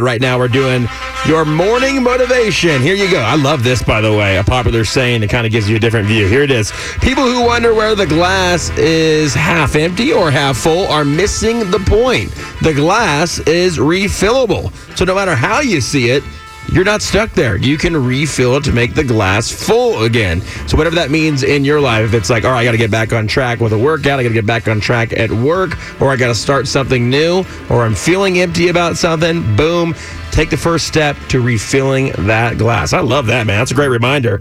Right now, we're doing your morning motivation. Here you go. I love this, by the way, a popular saying that kind of gives you a different view. Here it is. People who wonder where the glass is half empty or half full are missing the point. The glass is refillable. So, no matter how you see it, you're not stuck there. You can refill it to make the glass full again. So, whatever that means in your life, if it's like, all right, I got to get back on track with a workout, I got to get back on track at work, or I got to start something new, or I'm feeling empty about something, boom, take the first step to refilling that glass. I love that, man. That's a great reminder.